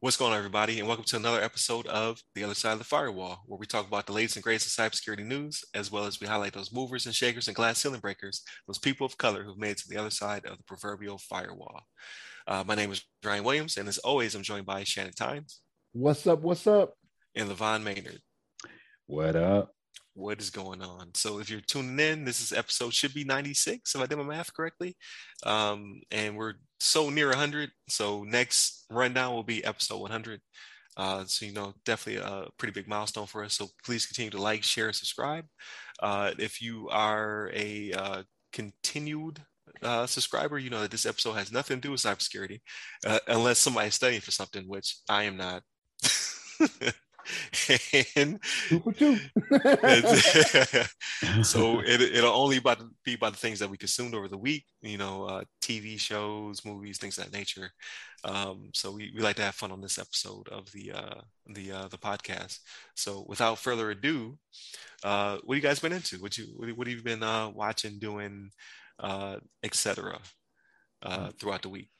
What's going on, everybody, and welcome to another episode of The Other Side of the Firewall, where we talk about the latest and greatest in cybersecurity news, as well as we highlight those movers and shakers and glass ceiling breakers, those people of color who've made it to the other side of the proverbial firewall. Uh, my name is Ryan Williams, and as always, I'm joined by Shannon Tynes. What's up? What's up? And Levon Maynard. What up? What is going on. So if you're tuning in, this is episode should be 96 if I did my math correctly. Um, and we're so near 100. So next rundown will be episode 100. Uh, so you know, definitely a pretty big milestone for us. So please continue to like, share, and subscribe. Uh, if you are a uh, continued uh, subscriber, you know that this episode has nothing to do with cybersecurity, uh, unless somebody's studying for something, which I am not. and two for two. so it, it'll only about be about the things that we consumed over the week, you know, uh, TV shows, movies, things of that nature. Um, so we, we like to have fun on this episode of the uh, the uh, the podcast. So without further ado, uh, what have you guys been into? What you what have you been uh, watching, doing, uh, etc. Uh, throughout the week?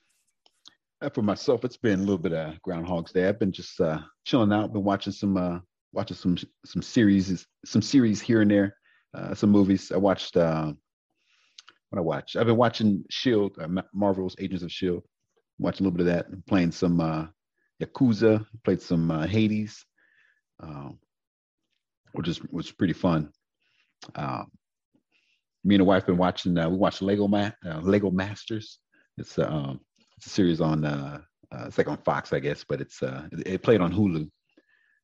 Uh, for myself, it's been a little bit of Groundhog's Day. I've been just uh, chilling out, been watching some uh, watching some some series, some series here and there, uh, some movies. I watched uh, what I watched. I've been watching Shield, uh, Marvel's Agents of Shield. Watching a little bit of that. I'm playing some uh, Yakuza. Played some uh, Hades, um, which is was pretty fun. Um, me and the wife been watching. We watched Lego Ma- Lego Masters. It's um, it's a series on uh, uh, it's like on Fox, I guess, but it's uh, it, it played on Hulu.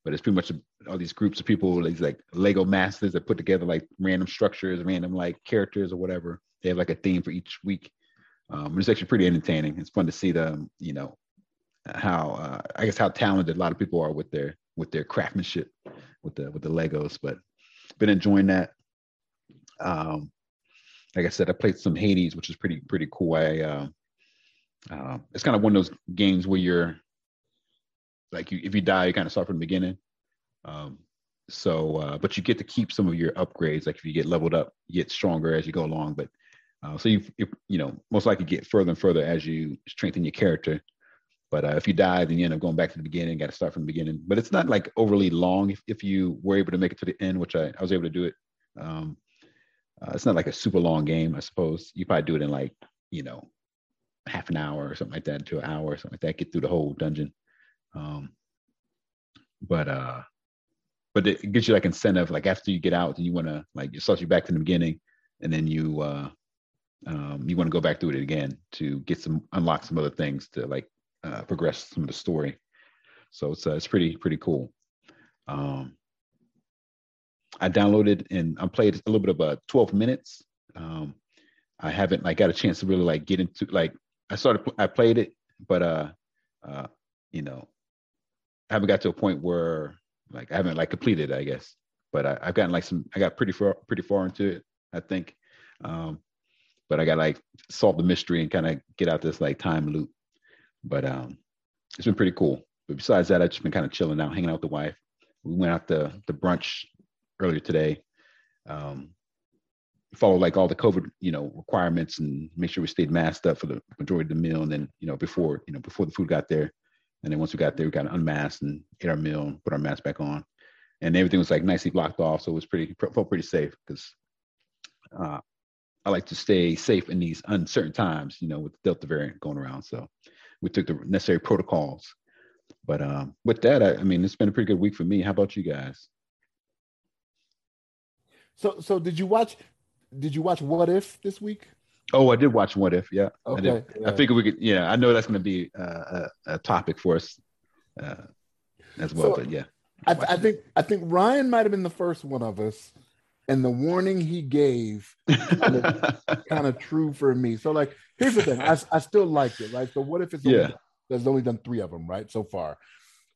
But it's pretty much all these groups of people, these like Lego masters that put together like random structures, random like characters or whatever. They have like a theme for each week. Um, it's actually pretty entertaining. It's fun to see them, you know, how uh, I guess how talented a lot of people are with their with their craftsmanship with the with the Legos. But been enjoying that. Um, like I said, I played some Hades, which is pretty pretty cool. I uh, uh, it's kind of one of those games where you're like you, if you die, you kind of start from the beginning. Um, so, uh, but you get to keep some of your upgrades. Like if you get leveled up, you get stronger as you go along. But uh, so you you know most likely get further and further as you strengthen your character. But uh, if you die, then you end up going back to the beginning. Got to start from the beginning. But it's not like overly long if, if you were able to make it to the end, which I, I was able to do it. Um, uh, it's not like a super long game, I suppose. You probably do it in like you know half an hour or something like that to an hour or something like that, get through the whole dungeon. Um, but uh, but it gives you like incentive. Like after you get out, and you want to like it starts you back to the beginning, and then you uh, um, you want to go back through it again to get some unlock some other things to like uh, progress some of the story. So it's uh, it's pretty pretty cool. Um, I downloaded and I played a little bit of a uh, 12 minutes. Um, I haven't like got a chance to really like get into like I started, I played it, but uh, uh, you know, I haven't got to a point where like I haven't like completed, it, I guess. But I, have gotten like some, I got pretty far, pretty far into it, I think. Um, but I got like solve the mystery and kind of get out this like time loop. But um, it's been pretty cool. But besides that, I've just been kind of chilling out, hanging out with the wife. We went out to the brunch earlier today. Um, follow like all the COVID, you know, requirements and make sure we stayed masked up for the majority of the meal. And then, you know, before, you know, before the food got there. And then once we got there, we got unmasked and ate our meal and put our mask back on. And everything was like nicely blocked off. So it was pretty, felt pretty safe because uh, I like to stay safe in these uncertain times, you know, with the Delta variant going around. So we took the necessary protocols. But um, with that, I, I mean, it's been a pretty good week for me. How about you guys? So, so did you watch? Did you watch What If this week? Oh, I did watch What If. Yeah. Okay. I, yeah. I figured we could. Yeah, I know that's going to be uh, a, a, topic for us uh, as well. So, but yeah, I, I think I think Ryan might have been the first one of us, and the warning he gave kind of, kind of true for me. So like, here's the thing. I, I still liked it, right? So what if it's only, yeah. there's only done three of them, right? So far,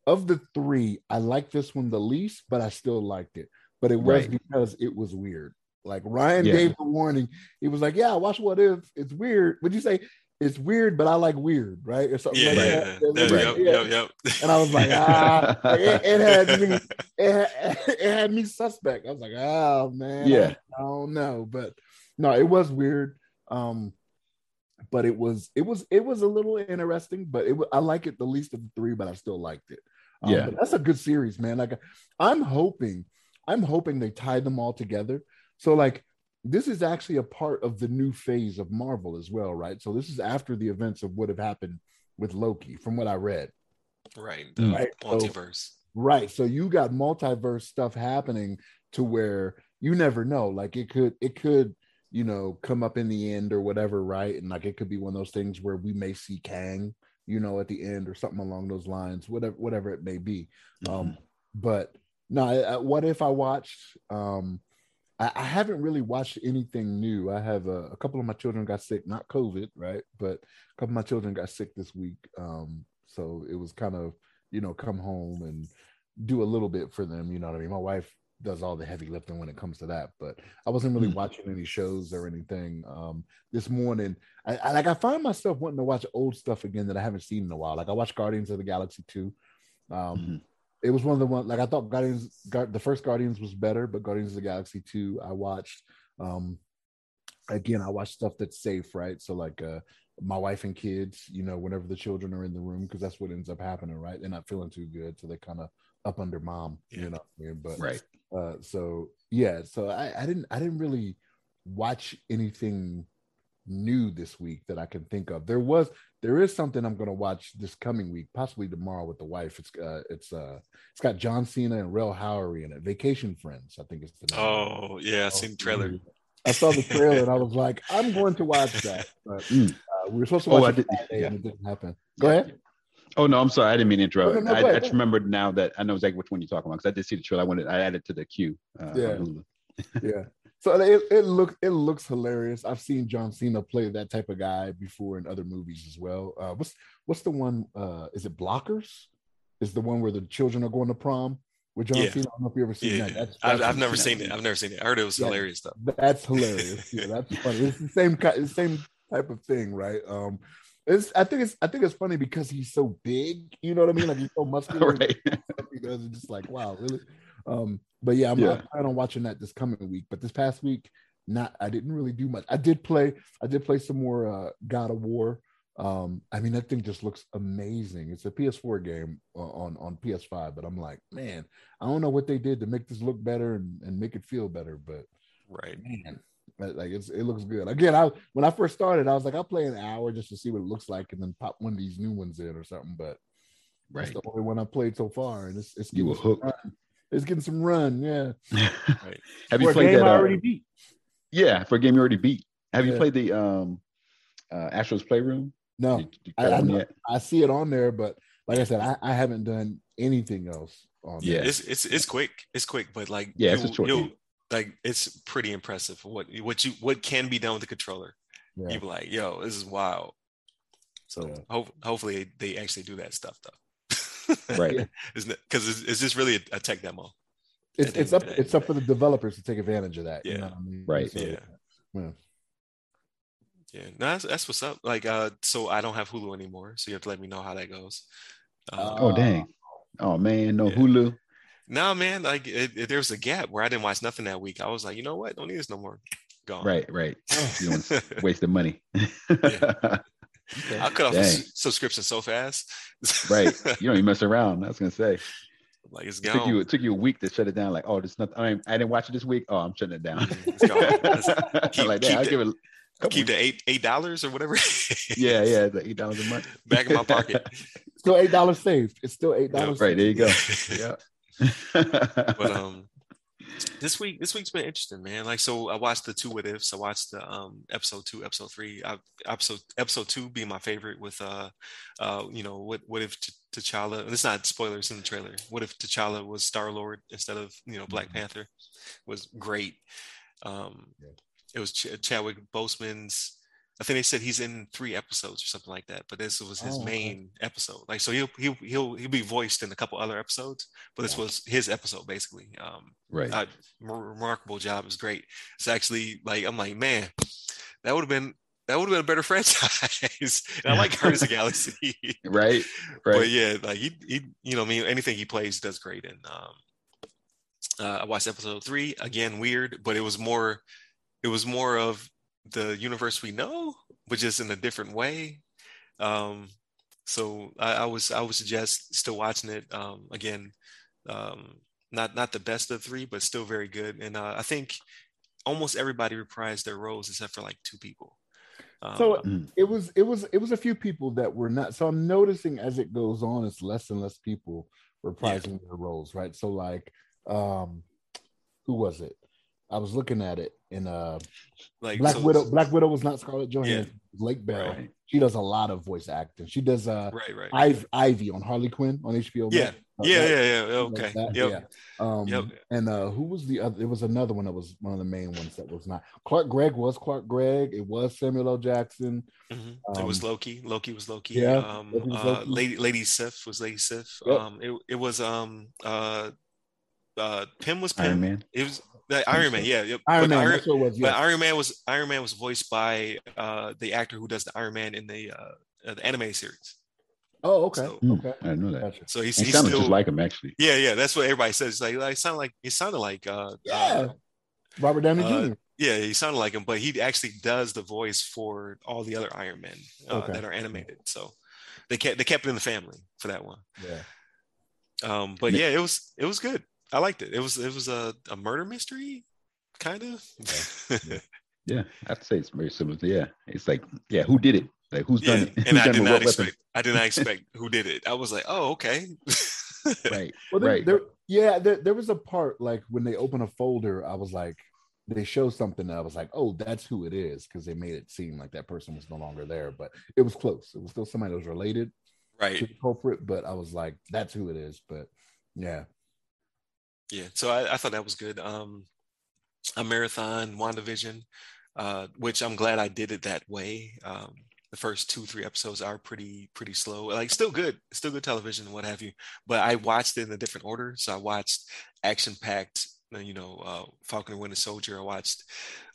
of the three, I like this one the least, but I still liked it. But it was right. because it was weird. Like Ryan yeah. gave the warning. He was like, "Yeah, watch what if it's weird." Would you say it's weird, but I like weird, right? Or something yeah, like yeah. that. Right. Like, yeah. Yep, yep. And I was like, ah, it, it, had me, it had, it had me suspect. I was like, oh man, yeah, I, I don't know, but no, it was weird. Um, but it was it was it was a little interesting. But it I like it the least of the three, but I still liked it. Um, yeah, that's a good series, man. Like I'm hoping, I'm hoping they tie them all together. So like this is actually a part of the new phase of Marvel as well, right? So this is after the events of what have happened with Loki, from what I read. Right, the right? multiverse. So, right. So you got multiverse stuff happening to where you never know. Like it could, it could, you know, come up in the end or whatever, right? And like it could be one of those things where we may see Kang, you know, at the end or something along those lines, whatever, whatever it may be. Mm-hmm. Um, but no, what if I watched um I, I, haven't really watched anything new. I have a, a, couple of my children got sick, not COVID, right? But a couple of my children got sick this week. Um, so it was kind of, you know, come home and do a little bit for them. You know what I mean? My wife does all the heavy lifting when it comes to that, but I wasn't really mm-hmm. watching any shows or anything. Um, this morning, I, I like I find myself wanting to watch old stuff again that I haven't seen in a while. Like I watched Guardians of the Galaxy 2. Um, mm-hmm it was one of the one like I thought Guardians the first Guardians was better, but Guardians of the Galaxy 2 I watched um again I watch stuff that's safe, right? So like uh my wife and kids, you know, whenever the children are in the room, because that's what ends up happening, right? They're not feeling too good, so they kind of up under mom, yeah. you know. I mean? But right, uh, so yeah, so I, I didn't I didn't really watch anything new this week that I can think of. There was there is something I'm going to watch this coming week, possibly tomorrow with the wife. It's uh it's uh it's got John Cena and Rel Howery in it. Vacation Friends, I think it's the name. Oh yeah, I seen the trailer. I saw the trailer and I was like, I'm going to watch that. But mm. uh, we were supposed to oh, watch oh, it Friday yeah. and it didn't happen. Go ahead. Oh no, I'm sorry. I didn't mean to interrupt. No, no, no, I, I, just remembered now that I know exactly which one you're talking about because I did see the trailer. I wanted I added to the queue. Uh, yeah. yeah. So it, it looks it looks hilarious. I've seen John Cena play that type of guy before in other movies as well. Uh, what's what's the one? Uh, is it Blockers? Is the one where the children are going to prom with John yeah. Cena? I don't know if you ever seen yeah. that. That's, that's I've, I've never seen it. I've never seen it. I heard it was yeah, hilarious though. That's hilarious. yeah, that's funny. It's the same the same type of thing, right? Um, it's I think it's I think it's funny because he's so big. You know what I mean? Like he's so muscular. right. He does it just like wow, really. Um, but yeah, I'm yeah. planning on watching that this coming week. But this past week, not I didn't really do much. I did play, I did play some more uh God of War. Um, I mean that thing just looks amazing. It's a PS4 game on on PS5, but I'm like, man, I don't know what they did to make this look better and, and make it feel better, but right, man, like it's it looks good. Again, I when I first started, I was like, I'll play an hour just to see what it looks like, and then pop one of these new ones in or something. But right. that's the only one I played so far, and it's it's you were hooked. It's getting some run. Yeah. right. Have you played that? I uh, already beat. Yeah, for a game you already beat. Have yeah. you played the um uh Astro's Playroom? No, you, you I, I, I, see it on there, but like I said, I, I haven't done anything else on. Yeah, there. it's it's it's quick. It's quick, but like yeah, you, it's a short. Like it's pretty impressive what what you what can be done with the controller. Yeah. You be like, yo, this is wild. So yeah. ho- hopefully they actually do that stuff though right? Isn't it? Because is, is this really a, a tech demo? It's, it's up it's up for the developers to take advantage of that. Yeah. You know I mean? Right. So, yeah. yeah. Yeah, no, that's, that's what's up. Like, uh, so I don't have Hulu anymore, so you have to let me know how that goes. Uh, oh dang! Oh man, no yeah. Hulu. No man, like it, it, there was a gap where I didn't watch nothing that week. I was like, you know what? Don't need this no more. Gone. Right, right. you don't waste the money. Okay. I'll cut off the subscription so fast. right. You don't even mess around. I was gonna say. Like it's gone. It took you it took you a week to shut it down. Like, oh, there's nothing. I, mean, I didn't watch it this week. Oh, I'm shutting it down. Mm-hmm. keep, like, keep, the, give it keep the eight eight dollars or whatever. yeah, yeah, the eight dollars a month back in my pocket. still eight dollars saved. It's still eight dollars. right there you go. yeah. but um, this week this week's been interesting man. Like so i watched the two what ifs. I watched the um episode two episode three. I, episode episode two being my favorite with uh uh you know what what if T- t'challa it's not spoilers in the trailer. What if t'challa was star lord instead of you know black mm-hmm. panther? Was great. Um yeah. it was Ch- chadwick boseman's I think they said he's in three episodes or something like that, but this was his oh, main okay. episode. Like, so he'll he'll he'll he'll be voiced in a couple other episodes, but this was his episode basically. Um, right. Uh, remarkable job. is great. It's actually like I'm like, man, that would have been that would have been a better franchise. I like Guardians of Galaxy. right. Right. But yeah, like he he you know I mean anything he plays does great. And um, uh, I watched episode three again, weird, but it was more it was more of the universe we know but just in a different way. Um, so I, I was I would suggest still watching it. Um, again, um, not not the best of three, but still very good. And uh, I think almost everybody reprised their roles except for like two people. Um, so mm. it was it was it was a few people that were not. So I'm noticing as it goes on, it's less and less people reprising yeah. their roles, right? So like, um, who was it? I was looking at it in uh like Black so Widow. Black Widow was not Scarlett Johansson. Yeah. Lake Bell. Right. She does a lot of voice acting. She does uh right, right. Ivy, Ivy on Harley Quinn on HBO. Yeah. Yeah, yeah, yeah, yeah. Okay. Yep. Yeah. Um, yep. And uh, who was the other? It was another one that was one of the main ones that was not. Clark Gregg was Clark Gregg. It was Samuel L. Jackson. Mm-hmm. Um, it was Loki. Loki was Loki. Yeah. Um, was uh, Lady Lady Sif was Lady Sif. Yep. Um, it it was um uh uh Pym was Pym. Iron Man. It was the Iron Man, yeah, yep. Iron but Man, Iron, was, yeah. but Iron Man was Iron Man was voiced by uh, the actor who does the Iron Man in the uh, the anime series. Oh, okay, so, okay. I know that. Gotcha. So he's, he he's sounded still, just like him, actually. Yeah, yeah, that's what everybody says. It's like, like sounded like he sounded like uh, yeah, uh, Robert Downey uh, Jr. Yeah, he sounded like him, but he actually does the voice for all the other Iron Men uh, okay. that are animated. So they kept they kept it in the family for that one. Yeah. Um, but yeah, it was it was good. I liked it. It was it was a, a murder mystery kind of. yeah. yeah, I'd say it's very similar. To, yeah, it's like, yeah, who did it? Like, who's yeah, done it? And I did not expect. Weapon? I did not expect who did it. I was like, oh, okay. right. Well, there, right. There, yeah, there, there was a part like when they open a folder, I was like, they show something that I was like, oh, that's who it is, because they made it seem like that person was no longer there, but it was close. It was still somebody that was related right. to the culprit, but I was like, that's who it is. But yeah. Yeah. So I, I thought that was good. Um, a marathon WandaVision, uh, which I'm glad I did it that way. Um, the first two three episodes are pretty pretty slow like still good still good television and what have you but i watched it in a different order so i watched action packed you know uh, falcon and winter soldier i watched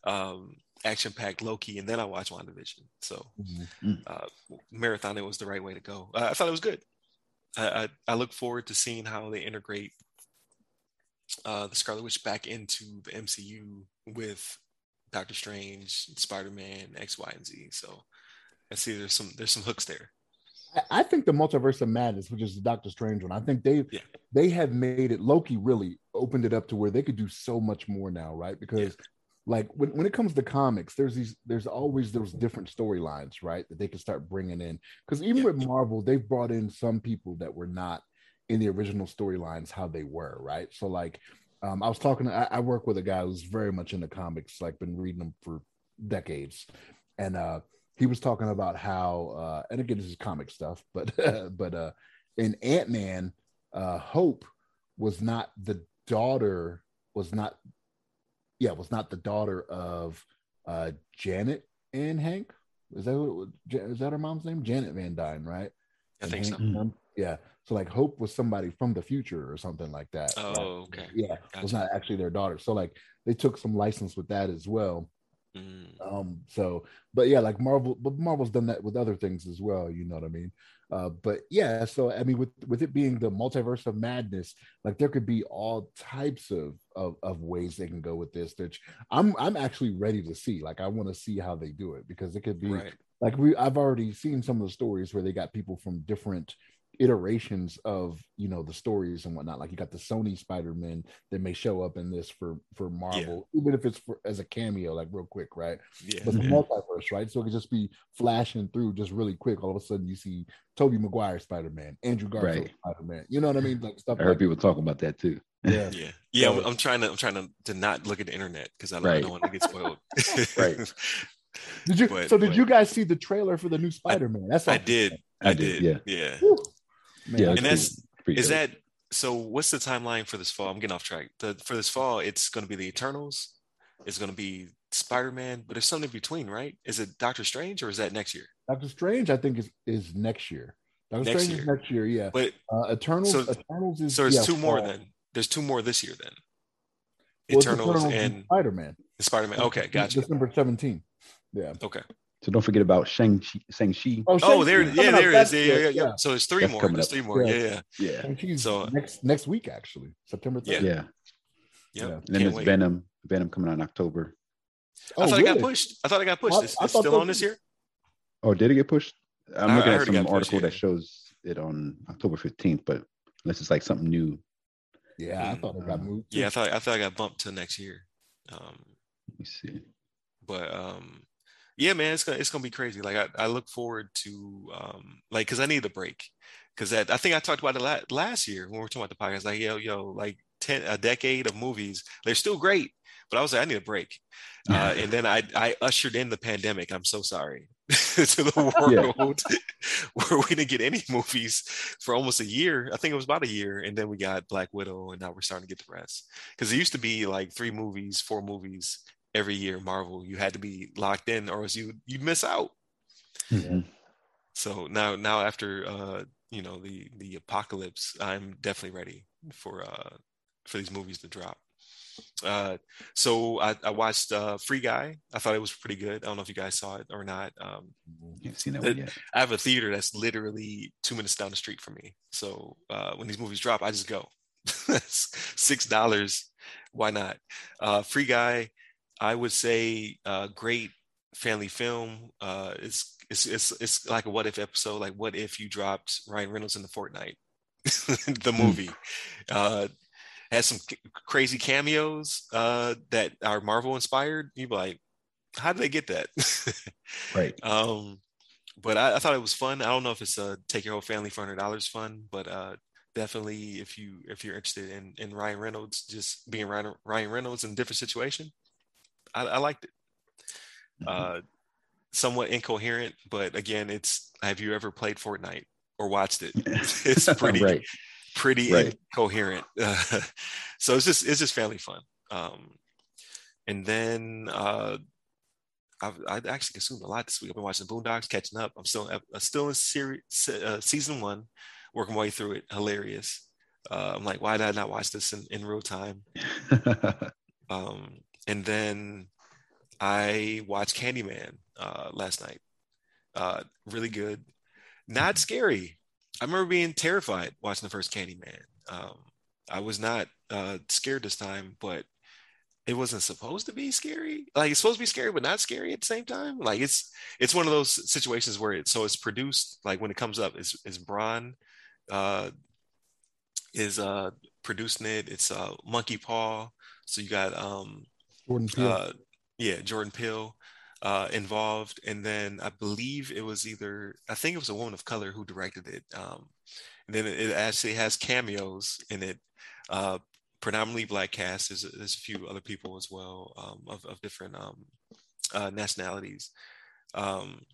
um, action packed loki and then i watched wandavision so mm-hmm. uh, marathon it was the right way to go uh, i thought it was good I, I, I look forward to seeing how they integrate uh, the Scarlet Witch back into the MCU with Doctor Strange, Spider Man, X, Y, and Z. So I see there's some there's some hooks there. I think the multiverse of madness, which is the Doctor Strange one, I think they yeah. they have made it. Loki really opened it up to where they could do so much more now, right? Because yeah. like when, when it comes to comics, there's these there's always those different storylines, right? That they can start bringing in. Because even yeah. with Marvel, they've brought in some people that were not in the original storylines how they were, right? So like um, I was talking, I, I, work with a guy who's very much into comics, like been reading them for decades. And uh, he was talking about how, uh, and again, this is comic stuff, but, but uh, in Ant-Man, uh, Hope was not the daughter, was not, yeah, was not the daughter of uh, Janet and Hank. Is that, that, is that her mom's name? Janet Van Dyne, right? I think Hank, so. Yeah. So like Hope was somebody from the future or something like that. Oh, right? okay. Yeah, gotcha. was not actually their daughter. So like they took some license with that as well. Mm. Um, so but yeah, like Marvel, but Marvel's done that with other things as well, you know what I mean? Uh, but yeah, so I mean, with with it being the multiverse of madness, like there could be all types of of, of ways they can go with this. Which I'm I'm actually ready to see. Like I want to see how they do it because it could be right. like we I've already seen some of the stories where they got people from different iterations of you know the stories and whatnot. Like you got the Sony Spider-Man that may show up in this for for Marvel, yeah. even if it's for as a cameo, like real quick, right? Yeah. But the mm-hmm. multiverse, right? So it could just be flashing through just really quick. All of a sudden, you see Tobey Maguire Spider-Man, Andrew Garfield right. Spider-Man. You know what I mean? Like stuff. I heard like people talking about that too. Yeah, yeah, yeah. So, I'm, trying to I'm trying to, to not look at the internet because I, right. I don't want to get spoiled. right. Did you? But, so did but, you guys see the trailer for the new Spider-Man? That's I did. I, I did. Yeah. Yeah. Man, yeah, and that's is that so what's the timeline for this fall? I'm getting off track. The, for this fall, it's going to be the Eternals. It's going to be Spider-Man, but there's something in between, right? Is it Doctor Strange or is that next year? Doctor Strange, I think is is next year. Doctor next Strange year. is next year, yeah. But uh, Eternals, so, Eternals is so there's yeah, two more then. There's two more this year then. Well, Eternals, Eternals, and Spider-Man. Spider-Man. Okay, gotcha. December 17th. Yeah. Okay. So don't forget about Shang Chi. Shang Chi. Oh, oh there, yeah, there is. Yeah, yeah, yeah, So it's three That's more. There's three more. Yeah, yeah, yeah. So next next week actually, September 3rd. Yeah, yeah. yeah. And then there's wait. Venom. Venom coming out in October. Oh, I thought really? it got pushed. I thought it got pushed. It's, it's still on this year. Oh, did it get pushed? I'm I- looking I at heard some got pushed, article that shows it on October 15th, but unless it's like something new. Yeah, I thought it got Mm. moved. Yeah, I thought I thought I got bumped to next year. Um, Let me see. but um yeah man it's gonna it's gonna be crazy like i, I look forward to um like because i need a break because i think i talked about it la- last year when we were talking about the podcast like yo yo like 10 a decade of movies they're still great but i was like i need a break uh, and then i i ushered in the pandemic i'm so sorry to the world where we didn't get any movies for almost a year i think it was about a year and then we got black widow and now we're starting to get the rest because it used to be like three movies four movies every year marvel you had to be locked in or else you you'd miss out. Mhm. so now now after uh you know the the apocalypse i'm definitely ready for uh for these movies to drop. Uh so i, I watched uh free guy. I thought it was pretty good. I don't know if you guys saw it or not. Um Haven't seen that one yet. i have a theater that's literally two minutes down the street from me. So uh when these movies drop i just go. That's six dollars. Why not? Uh free guy i would say uh great family film. Uh it's it's it's, it's like a what if episode like what if you dropped ryan reynolds in the fortnite the movie. Uh has some c- crazy cameos uh that are marvel inspired. You'd be like how did they get that? Right. um but I, I thought it was fun. I don't know if it's a take your whole family for hundred dollars fun but uh definitely if you if you're interested in in ryan reynolds just being ryan, ryan reynolds in a different situation i, I liked it Mhm. uh somewhat incoherent but again it's have you ever played fortnite or watched it it's pretty right. pretty Right. incoherent. so it's just it's just fairly fun. Um, and then uh, I've, I've actually consumed a lot this week. I've been watching Boondocks, catching up. I'm still I'm still in series uh, season one, working my way through it. Hilarious. Uh, I'm like, why did I not watch this in, in real time? Um, and then I watched Candyman uh, last night. Uh, really good. Not scary. I remember being terrified watching the first Candyman. Um, I was not uh, scared this time, but it wasn't supposed to be scary. Like it's supposed to be scary, but not scary at the same time. Like it's it's one of those situations where it so it's produced like when it comes up, is is Braun uh, is uh, producing it. It's uh, Monkey Paw. So you got um, Jordan Peele. uh, yeah, Jordan Peele uh, involved, and then I believe it was either I think it was a woman of color who directed it. Um, and then it actually has cameos in it, uh, predominantly black cast. There's, there's a few other people as well um, of, of different um, uh, nationalities. Um,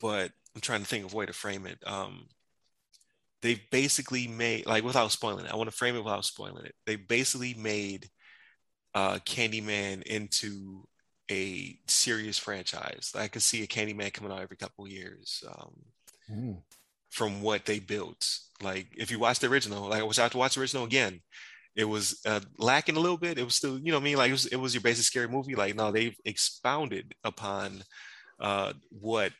but I'm trying to think of a way to frame it. Um, they basically made like without spoiling it. I want to frame it without spoiling it. They basically made uh, Candyman into a serious franchise. I could see a Candyman coming out every couple of years um, Mm. from what they built. Like if you watch the original, like I was out to watch the original again, it was uh, lacking a little bit. It was still, you know, what I mean, like it was, it was your basic scary movie. Like no, they've expounded upon uh, what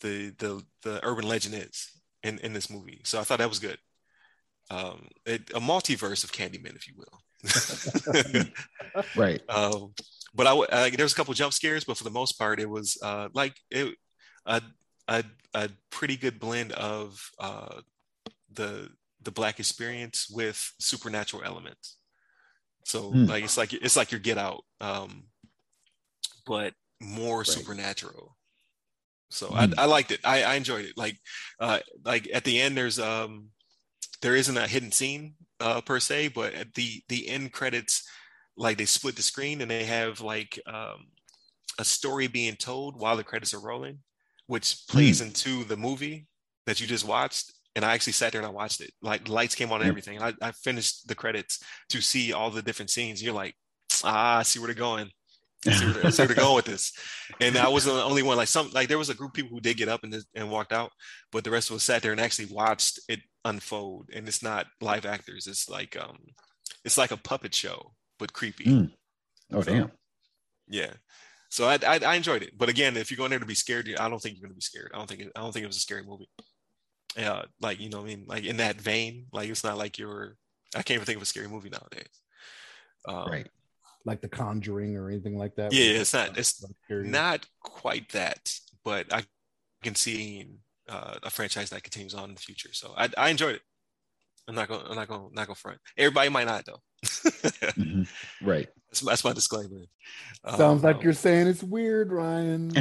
the the the urban legend is in in this movie. So I thought that was good. Um, it, a multiverse of Candyman, if you will. right. Um, but I, w- uh, there was a couple jump scares, but for the most part, it was uh, like it, a, a a pretty good blend of uh, the the black experience with supernatural elements. So Hmm. like it's like it's like your Get Out, um, but more Right. supernatural. So Hmm. I, I liked it. I, I enjoyed it. Like uh, like at the end, there's um there isn't a hidden scene uh, per se, but at the the end credits like they split the screen and they have like um, a story being told while the credits are rolling, which plays into the movie that you just watched. And I actually sat there and I watched it. Like lights came on and everything. And I, I finished the credits to see all the different scenes. You're like, ah, I see where they're going. See where they're, see where they're going with this. And I wasn't the only one. Like some, like there was a group of people who did get up and, and walked out, but the rest of us sat there and actually watched it unfold. And it's not live actors. It's like um, it's like a puppet show, but creepy. Mm. Oh So- damn. Yeah. So I, I I enjoyed it, but again, if you're going there to be scared, I don't think you're gonna be scared. I don't think it, I don't think it was a scary movie. Yeah, like you know, what I mean, like in that vein, like it's not like you're. I can't even think of a scary movie nowadays. Um, Right. Like The Conjuring or anything like that. Yeah, it's not- it's. Not quite that, but I can see uh, a franchise that continues on in the future. So I, I enjoyed it. I'm not going. I'm not going. Not going front. Everybody might not though. mm-hmm. Right. That's, that's my disclaimer. Sounds um, like you're saying it's weird, Ryan.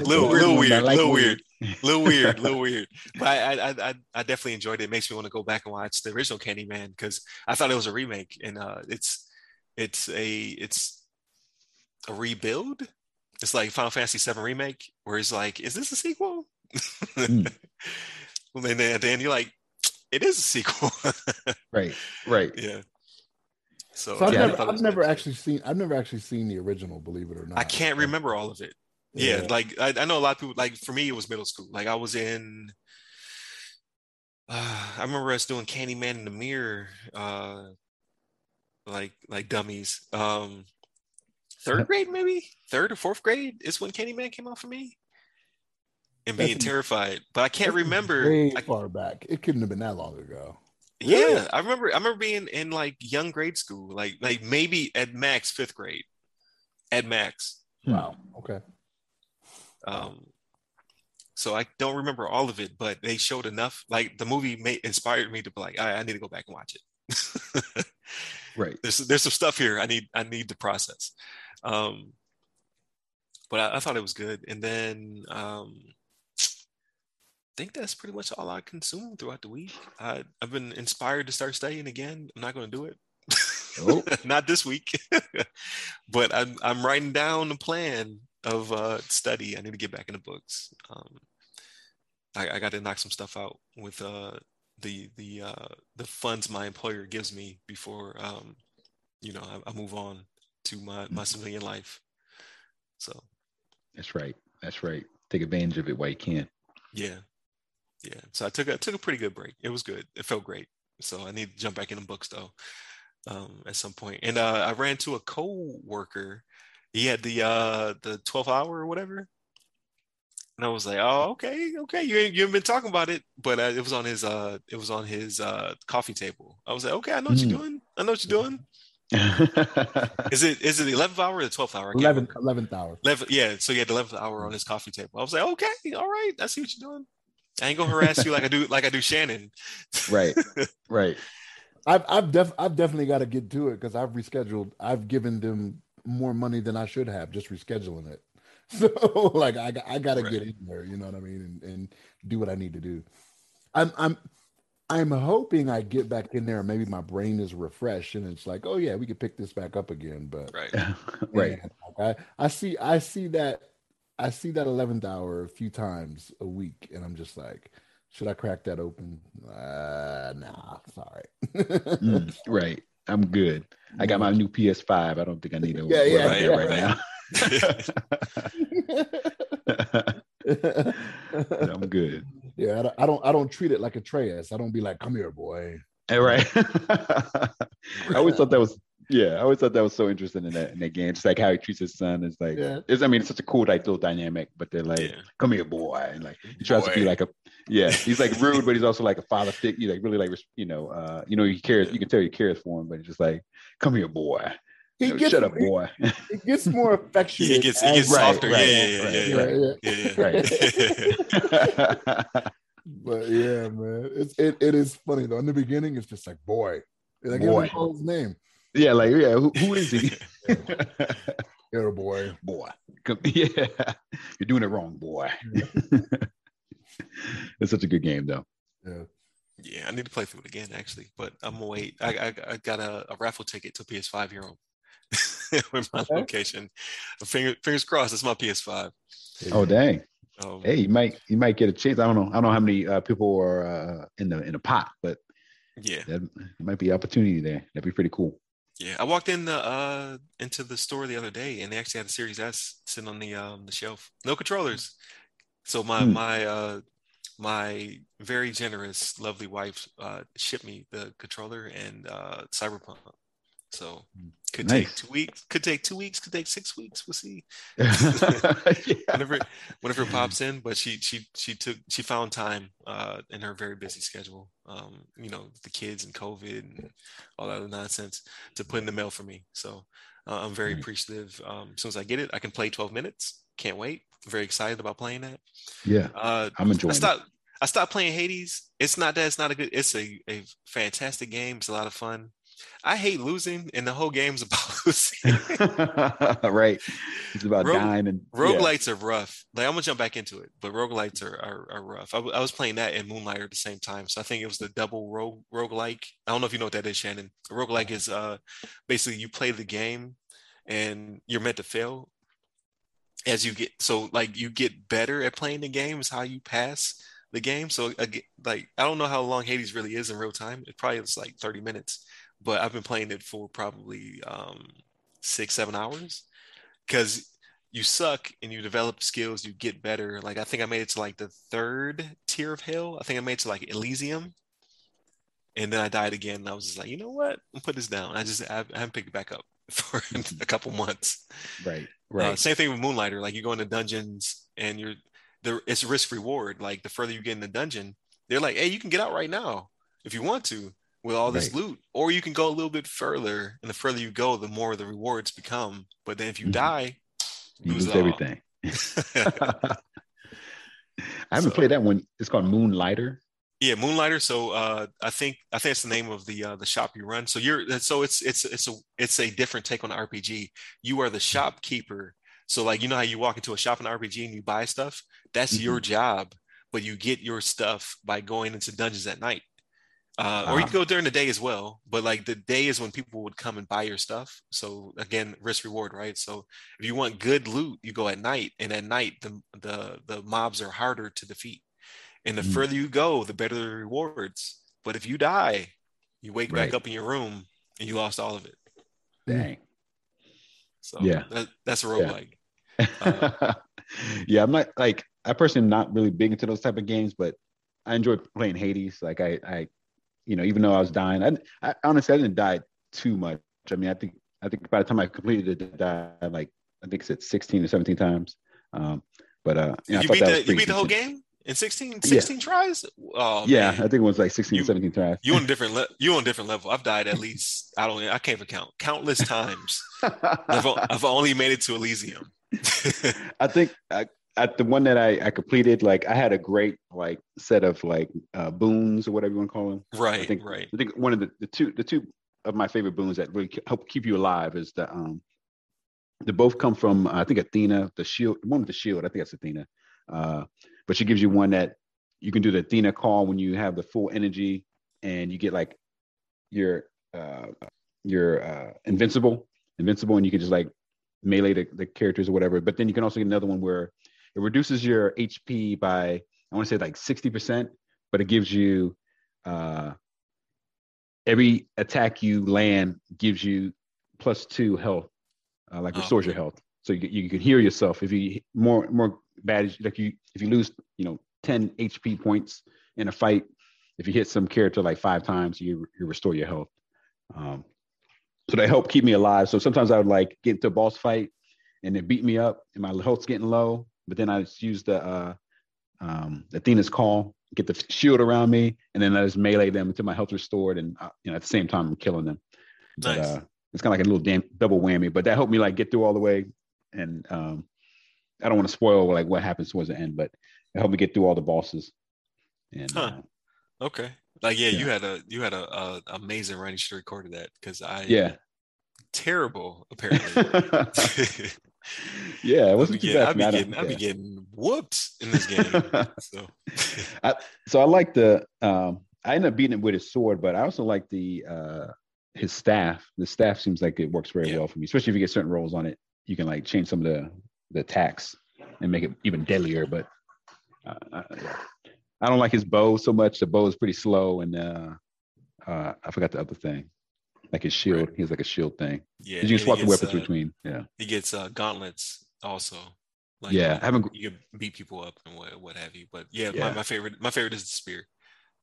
little, little weird, like little weird, little weird, little weird. But I, I, I, I definitely enjoyed it. it. Makes me want to go back and watch the original Candyman because I thought it was a remake, and uh, it's, it's a, it's a rebuild. It's like Final Fantasy VII remake, where it's like, is this a sequel? mm. and then at the end, you're like, it is a sequel. right. Right. Yeah. So, so I've, yeah, never, I've never actually seen I've never actually seen the original, believe it or not. I can't remember all of it. Yeah, yeah. like I, I, know a lot of people like for me it was middle school. Like I was in uh, I remember us doing Candyman in the mirror, uh like like dummies. Um third grade maybe? Third or fourth grade is when Candyman came out for me. And being terrified. But I can't remember way I, far back. It couldn't have been that long ago. Yeah, I remember. I remember being in like young grade school, like like maybe at max fifth grade, at max. Wow. Okay. Um, so I don't remember all of it, but they showed enough. Like the movie made inspired me to be like, I, I need to go back and watch it. right. There's there's some stuff here I need I need to process. Um, but I, I thought it was good, and then um, think that's pretty much all I consume throughout the week. I, I've been inspired to start studying again. I'm not going to do it. Oh. not this week, but I'm I'm writing down a plan of uh, study. I need to get back in the books. Um, I, I got to knock some stuff out with uh, the the uh, the funds my employer gives me before um, you know I, I move on to my my civilian life. So that's right. That's right. Take advantage of it while you can. Yeah, yeah. So I took a took a pretty good break. It was good. It felt great. So I need to jump back in the books though, um, at some point. And uh, I ran to a co-worker. He had the uh the 12 hour or whatever. And I was like, oh, okay, okay. You ain't you haven't been talking about it, but uh, it was on his uh it was on his uh coffee table. I was like, okay, I know what mm. you're doing. I know what you're doing. is it is it the 11th hour or the 12th hour? 11th, 11th hour. 11th, yeah. So he had the 11th hour on his coffee table. I was like, okay, all right. I see what you're doing. I ain't gonna harass you like I do like I do Shannon. right. Right. I've I've def I've definitely got to get to it because I've rescheduled. I've given them more money than I should have just rescheduling it. So like I I got to right. get in there. You know what I mean? And, and do what I need to do. I'm I'm I'm hoping I get back in there and maybe my brain is refreshed and it's like, oh yeah, we could pick this back up again. But right, right. I, I see I see that I see that 11th hour a few times a week, and I'm just like, should I crack that open? Uh, nah, sorry. mm, right. I'm good. I got my new PS5. I don't think I need to yeah, yeah, yeah, right now. I'm good. Yeah, I don't, I don't, I don't. treat it like a Atreus. I don't be like, "Come here, boy." Hey, right. I always thought that was yeah, I always thought that was so interesting in that in that game. Just like how he treats his son is like yeah. it's I mean it's such a cool like little dynamic, but they're like, yeah. come here, boy. And like he tries boy. to be like a yeah, he's like rude, but he's also like a father figure, you like really like you know, uh, you know, he cares, you can tell he cares for him, but he's just like, come here, boy. He gets, shut up, boy. He, gets more affectionate. he gets, he gets softer. Right, yeah, yeah, yeah, yeah, right. but yeah, man, it's it, it is funny though. In the beginning, it's just like boy, like boy. call his name. Yeah, like yeah, who, who is he? You're boy, boy. Yeah, you're doing it wrong, boy. it's such a good game, though. Yeah. Yeah, I need to play through it again actually, but I'm gonna wait. I I, I got a, a, raffle ticket to PS5 here on with my okay. location. Finger, fingers crossed, it's my PS5. Oh dang! Um, hey, you might you might get a chance. I don't know. I don't know how many uh, people are uh, in the in the pot, but yeah, that might be opportunity there. That'd be pretty cool. Yeah, I walked in the uh into the store the other day and they actually had a Series S sitting on the um the shelf. No controllers. So my hmm. my uh my very generous, lovely wife uh shipped me the controller and uh Cyberpunk. So hmm. could nice. take two weeks, could take two weeks, could take six weeks. We'll see. whenever whenever it pops in, but she she she took she found time uh in her very busy schedule. Um, you know, the kids and COVID and all that other nonsense to put in the mail for me. So uh, I'm very appreciative. Um, as soon as I get it, I can play 12 minutes. Can't wait. very excited about playing that. Yeah, uh, I'm enjoying. I stopped. It. I stopped playing Hades. It's not that it's not a good. It's a, a fantastic game. It's a lot of fun. I hate losing, and the whole game's about losing. right. It's about Rogue, dying and roguelites yeah. are rough. Like I'm gonna jump back into it, but roguelites are are, are rough. I, I, was playing that and Moonlighter at the same time, so I think it was the double rogue roguelike. I don't know if you know what that is, Shannon. A roguelike is uh basically you play the game and you're meant to fail as you get so like you get better at playing the game is how you pass the game. So like I don't know how long Hades really is in real time. It probably is like 30 minutes but I've been playing it for probably um, six, seven hours because you suck and you develop skills, you get better. Like I think I made it to like the third tier of hell. I think I made it to like Elysium. And then I died again. And I was just like, you know what? I'll put this down. I just I, I haven't picked it back up for a couple months. Right. Uh, right. Uh, same thing with Moonlighter. Like you go into dungeons and you're there it's risk reward. Like the further you get in the dungeon, they're like, hey, you can get out right now if you want to with all this right. loot. Or you can go a little bit further, and the further you go, the more the rewards become. But then if you mm-hmm. die, you lose, lose everything. I haven't so, played that one. It's called Moonlighter. Yeah, Moonlighter. So uh, I think I think it's the name of the uh, the shop you run. So you're so it's it's it's a it's a different take on RPG. You are the mm-hmm. shopkeeper. So like you know how you walk into a shop in RPG and you buy stuff. That's mm-hmm. your job, but you get your stuff by going into dungeons at night. Uh, or you can go during the day as well, but like the day is when people would come and buy your stuff. So again, risk reward, right? So if you want good loot, you go at night, and at night the the the mobs are harder to defeat, and the mm. further you go, the better the rewards. But if you die, you wake right. back up in your room and you lost all of it. Dang. So yeah, that, that's a roguelike. Yeah. uh, yeah, I'm not like I personally am not really big into those type of games, but I enjoy playing Hades. Like I I you know, even though I was dying, I, I honestly I didn't die too much. I mean, I think I think by the time I completed it, I died like I think it's at 16 or 17 times. Um, but uh, you, beat the you beat the whole game in 16, 16 yeah. tries. Oh, yeah, man. I think it was like 16 you, 17 tries. You on different le- you on different level. I've died at least I don't I can't even count countless times. I've, I've only made it to Elysium. I think I, at the one that I, I completed, like I had a great like set of like uh, boons or whatever you want to call them. Right. I think right. I think one of the, the two the two of my favorite boons that really help keep you alive is the um they both come from uh, I think Athena, the shield, one with the shield. I think that's Athena. Uh, but she gives you one that you can do the Athena call when you have the full energy and you get like your uh your uh invincible, invincible, and you can just like melee the, the characters or whatever. But then you can also get another one where it reduces your HP by I want to say like 60%, but it gives you uh, every attack you land gives you plus two health, uh, like restores oh, your health. So you, you can heal yourself if you more more bad like you if you lose you know 10 HP points in a fight, if you hit some character like five times, you you restore your health. Um, so they help keep me alive. So sometimes I would like get into a boss fight and it beat me up and my health's getting low but then I just use the uh, um, Athena's call, get the shield around me, and then I just melee them until my health restored, and uh, you know at the same time I'm killing them. Nice. But, uh, it's kind of like a little damn, double whammy, but that helped me like get through all the way. And um, I don't want to spoil like what happens towards the end, but it helped me get through all the bosses. And huh. uh, okay, like yeah, yeah, you had a you had a, a amazing run. You should have recorded that because I yeah terrible apparently. yeah, it wasn't too bad. I'd be, getting, I'd be getting whooped in this game. so. I, so I like the. Um, I ended up beating it with his sword, but I also like the uh, his staff. The staff seems like it works very yeah. well for me, especially if you get certain rolls on it. You can like change some of the the attacks and make it even deadlier. But uh, I, I don't like his bow so much. The bow is pretty slow, and uh, uh, I forgot the other thing like his shield. Right. He has like a shield thing. Yeah, you can swap the weapons uh, between. Yeah, he gets uh, gauntlets also. Like, yeah, I haven't. You can beat people up and what, what have you. But yeah, yeah. My, my favorite, my favorite is the spear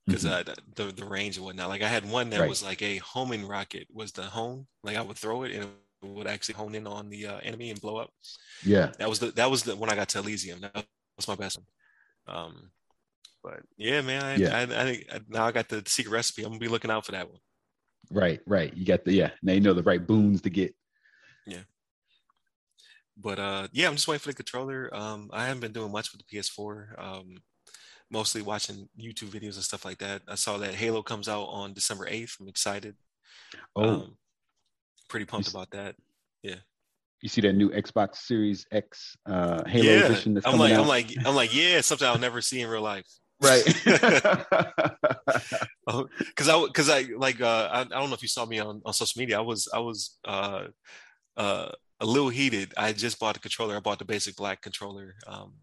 because mm-hmm. uh, the the range and whatnot. Like I had one that right. was like a homing rocket. Was the home like I would throw it and it would actually hone in on the uh, enemy and blow up. Yeah, that was the that was the when I got to Elysium. That was my best one. Um, but yeah, man, I, yeah. I, I, I, now I got the secret recipe. I'm gonna be looking out for that one. Right, right. You got the yeah. Now you know the right boons to get. Yeah. but uh, yeah, I'm just waiting for the controller. Um, I haven't been doing much with the PS4. Um, mostly watching YouTube videos and stuff like that. I saw that Halo comes out on December 8th. I'm excited. Oh, Um, pretty pumped s- about that. Yeah. you see that new Xbox Series X uh, Halo yeah. edition that's I'm coming like, out? I'm like, I'm like, yeah, something I'll never see in real life. Right. Cause I, cause I like, uh, I, I don't know if you saw me on, on social media. I was, I was, uh, uh, a little heated. I just bought a controller. I bought the basic black controller, um,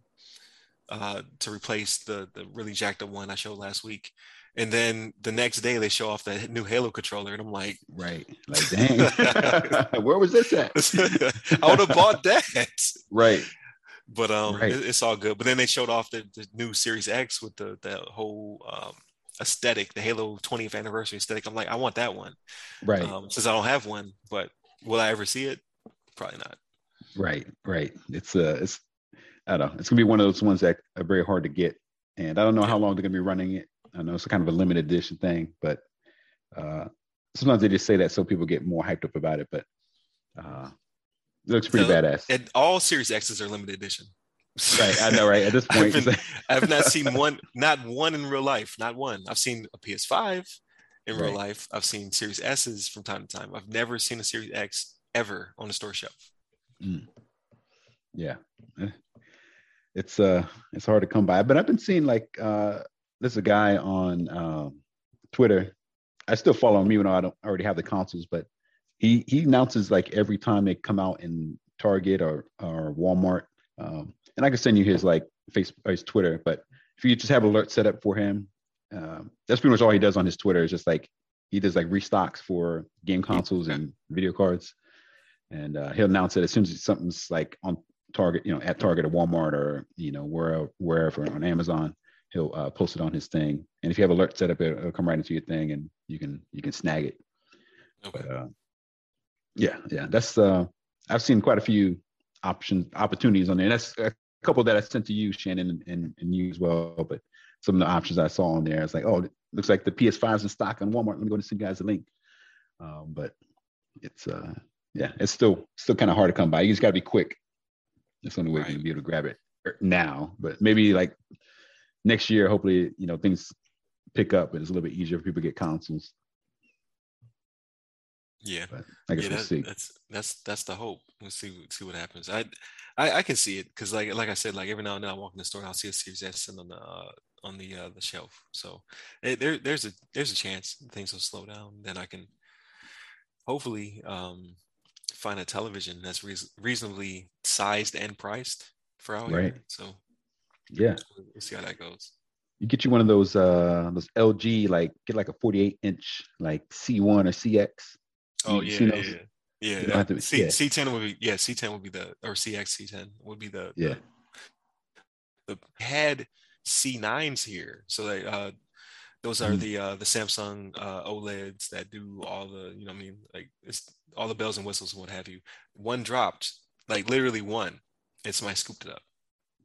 uh, to replace the, the really jacked up one I showed last week. And then the next day they show off the new Halo controller. And I'm like, right. Like, dang. Where was this at? I would have bought that. Right. But um Right. it- it's all good but then they showed off the, the new series x with the the whole um aesthetic the halo 20th anniversary aesthetic i'm like i want that one Right. um since i don't have one but will i ever see it probably not Right, right. It's uh it's I don't know. It's gonna be one of those ones that are very hard to get. And I don't know how long they're gonna be running it. I know it's kind of a limited edition thing, but uh sometimes they just say that so people get more hyped up about it, but uh it looks pretty No, badass. and all series x's are limited edition right, I know, right? At this I've point, been- i've not seen one not one in real life not one i've seen a ps5 in real Right. life i've seen series s's from time to time i've never seen a series x ever on a store shelf yeah. Eh. It's uh it's hard to come by. But I've been seeing like uh there's a guy on um Twitter. I still follow him even though I don't already have the consoles, but he he announces like every time they come out in Target or or Walmart. Um and I can send you his like Facebook or his Twitter, but if you just have alert set up for him, um, that's pretty much all he does on his Twitter is just like he does like restocks for game consoles and video cards. And uh, he'll announce it as soon as something's like on Target, you know, at Target or Walmart or you know wherever wherever on Amazon, he'll uh, post it on his thing. And if you have alert set up, it'll, it'll come right into your thing, and you can you can snag it. okay But uh, yeah, yeah, that's uh, I've seen quite a few options opportunities on there. And that's a couple that I sent to you, Shannon, and, and, and you as well. But some of the options I saw on there, it's like, oh, it looks like the PS5's in stock on Walmart. Let me go and send you guys a link. Um, but it's uh, yeah, it's still still kind of hard to come by. You just got to be quick. That's the only way Right. you can be able to grab it er, now. But maybe like next year, hopefully, you know, things pick up and it's a little bit easier for people to get consoles. Yeah But I guess yeah, we'll that, see. that's that's that's the hope. We'll see see what happens. I I, I can see it because like like I said, like every now and then I walk in the store and I'll see a Series S sitting on the uh, on the uh, the shelf. So eh, there there's a there's a chance things will slow down. Then I can hopefully um, find a television that's reas reasonably sized and priced for our Right. here. So Yeah. we'll, we'll see how that goes. You get you one of those uh those LG like get like a 48 inch like C1 or CX. Oh You yeah, see yeah, yeah. Yeah, have to- C yeah. C ten would be yeah C ten would be the or CX C ten would be the Yeah. the, the had C nines here. So they uh those are Mhm. the uh the Samsung uh OLEDs that do all the you know what I mean? Like it's all the bells and whistles and what have you. One dropped like literally one. And somebody scooped it up.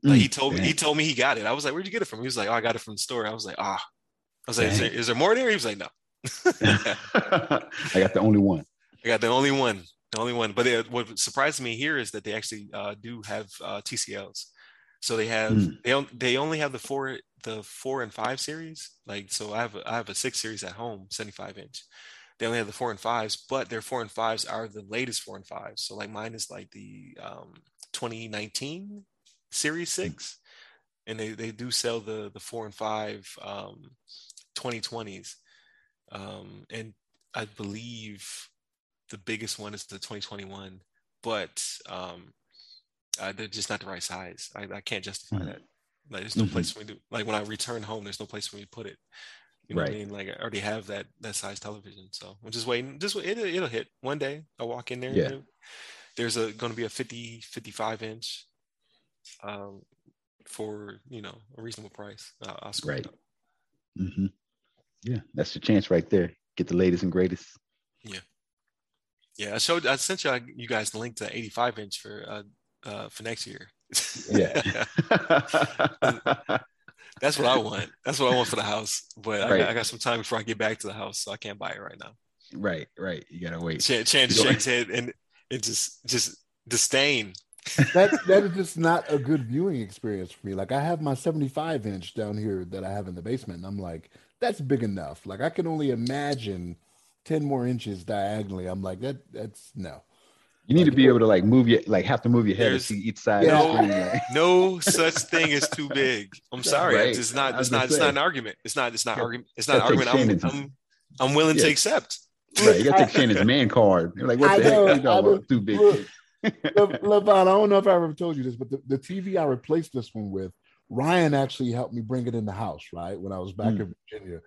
Like he Mm, told me dang. he told me he got it. I was like where'd you get it from? He was like oh I got it from the store. I was like ah. I was like is there, is there more there he was like no I got the only one. I got the only one, the only one. But it, what surprised me here is that they actually uh, do have uh, TCLs. So they have Hmm. they on, they only have the four the four and five series. Like so, I have a, I have a six series at home, seventy five inch. They only have the four and fives, but their four and fives are the latest four and fives. So like mine is like the um, 2019 series six, and they they do sell the the four and five um, 2020s, um, and I believe the biggest one is the 2021, but um, uh, they're just not the right size. I, I can't justify Mhm. that. Like, there's no Mhm. place for me to like when I return home. There's no place for me to put it. You know what I Right. mean? Like I already have that that size television, so I'm just waiting. Just wait- it'll, hit one day. I'll walk in there. Yeah. and There's a going to be a 50 55 inch, um, for you know a reasonable price. I'll, I'll it Right. up. Yeah, that's your chance right there. Get the latest and greatest. Yeah, Yeah. I showed. I sent you you guys the link to 85 inch for uh, uh for next year. Yeah. That's what I want. That's what I want for the house. But I, Right. got, I got some time before I get back to the house, so I can't buy it right now. right, right. You gotta wait. Chan, Chan just shakes head and it just just disdain. that that is just not a good viewing experience for me. Like I have my 75 inch down here that I have in the basement, and I'm like, that's big enough. Like I can only imagine 10 more inches diagonally. I'm like, that that's no. You need like, to be able to like move your like have to move your head to see each side. No, no such thing as too big. I'm sorry, right. it's not. It's not. It's not an argument. It's not. It's not argument. It's not an argument. I'm, I'm, I'm willing yeah. to accept. Right, you got to take Shannon's man card. You're like, what the I heck? Know, too big. Look, Levon, I don't know if I ever told you this, but the, the TV I replaced this one with, Ryan actually helped me bring it in the house, right? When I was back mm. in Virginia.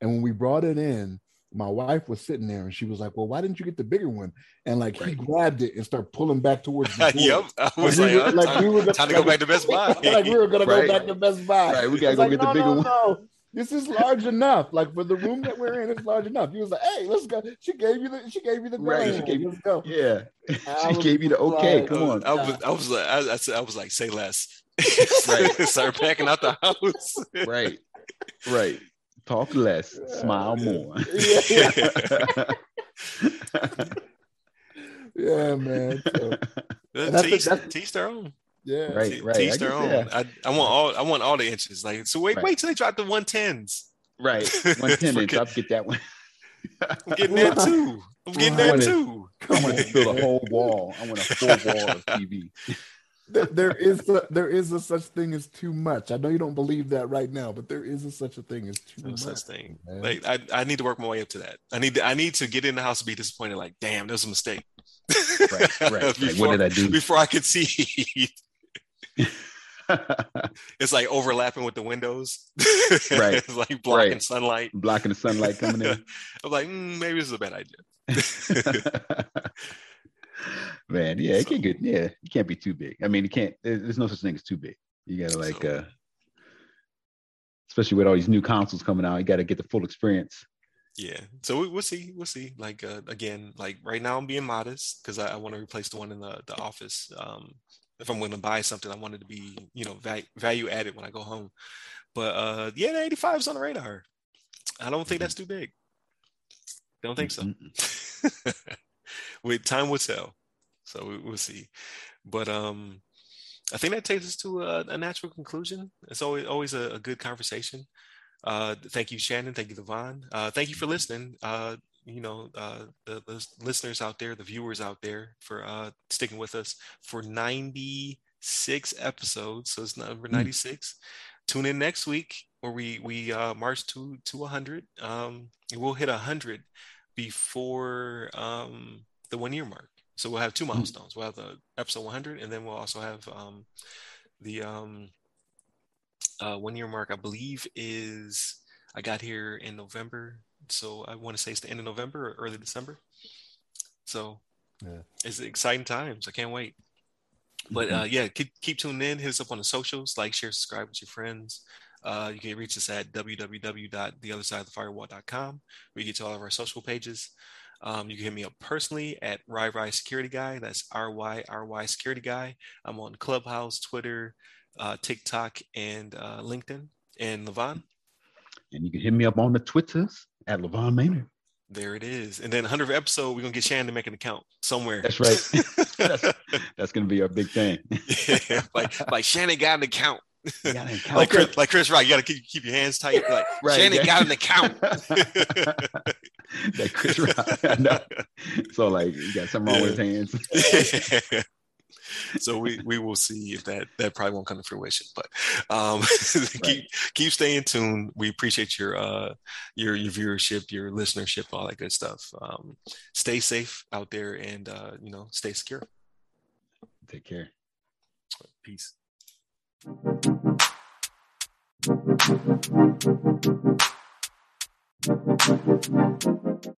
And when we brought it in, my wife was sitting there and she was like, Well, why didn't you get the bigger one? And like right. he grabbed it and started pulling back towards the Yep. I was like, like, like time, we were gonna, time to go back to Best Buy. like we were gonna right. go back to Best Buy. Right, we gotta go like, get no, the bigger no, one. No. This is large enough. Like for the room that we're in, it's large enough. He was like, "Hey, let's go." She gave you the. She gave you the. Right. She gave you. Let's go. Yeah. she gave you the okay. Like, Come on. I was. I was like. I, I, I was like, say less. right. Start packing out the house. right. Right. Talk less. Smile more. yeah. yeah, man. So, teach, teach their own. Yeah, right, right. Teach their own. Yeah. I, I want all I want all the inches. Like so, wait, right. wait till they drop the one tens. Right, one ten inch. I'll get that one. I'm getting that too. I'm getting that too. I want to fill a whole wall. I want a full wall of TV. There is a, there is a such thing as too much. I know you don't believe that right now, but there is a such a thing as too no much. Such thing. Man. Like I, I need to work my way up to that. I need to, I need to get in the house and be disappointed. Like, damn, there's a mistake. Right, right. before, what did I do before I could see? it's like overlapping with the windows. right. it's like blocking right. sunlight. Blocking the sunlight coming in. I'm like, mm, maybe this is a bad idea. Man, yeah, it can't get yeah, it can't be too big. I mean, it can't there's no such thing as too big. You gotta like so, uh especially with all these new consoles coming out, you gotta get the full experience. Yeah, so we, will see. We'll see. Like uh, again, like right now, I'm being modest because I, I want to replace the one in the the office. Um, if I'm going to buy something, I want it to be, you know, value, value added when I go home. But uh, yeah, the 85 is on the radar. I don't think that's too big. Don't think so. With time will tell. So we, will see. But um, I think that takes us to a, a natural conclusion. It's always always a, a good conversation. Uh, thank you, Shannon. Thank you, Levon. Uh, thank you for listening. Uh, you know uh, the, the, listeners out there, the viewers out there, for uh, sticking with us for 96 episodes. So it's number hmm. 96. Mm. Tune in next week where we we uh, march to to 100. Um, we'll hit 100 before um, the one year mark. So we'll have two hmm. milestones. We'll have the episode 100, and then we'll also have um, the um, uh, one year mark. I believe is I got here in November so I want to say it's the end of November or early December. So yeah. it's exciting times. I can't wait. But mm-hmm. uh, yeah, keep, keep tuning in. Hit us up on the socials, like, share, subscribe with your friends. Uh, you can reach us at www.theothersideofthefirewall.com. We get to all of our social pages. Um, you can hit me up personally at RyRy Security Guy. That's R Y R Y Security Guy. I'm on Clubhouse, Twitter, uh, TikTok, and uh, LinkedIn. And Levon? And you can hit me up on the Twitters at Levon Maynard. There it is. And then 100th episode, we're going to get Shannon to make an account somewhere. That's right. that's, that's going to be our big thing. yeah, like, like Shannon got an account. Like Chris, like Chris Rock, you got to keep, keep your hands tight. Like right, Shannon yeah. got an account. that Chris Rock. So like, you got something wrong yeah. with his hands so we we will see if that that probably won't come to fruition. But um, keep keep staying tuned. We appreciate your uh your your viewership, your listenership, all that good stuff. Um, stay safe out there, and uh, you know, stay secure. Take care. Peace. Thank you.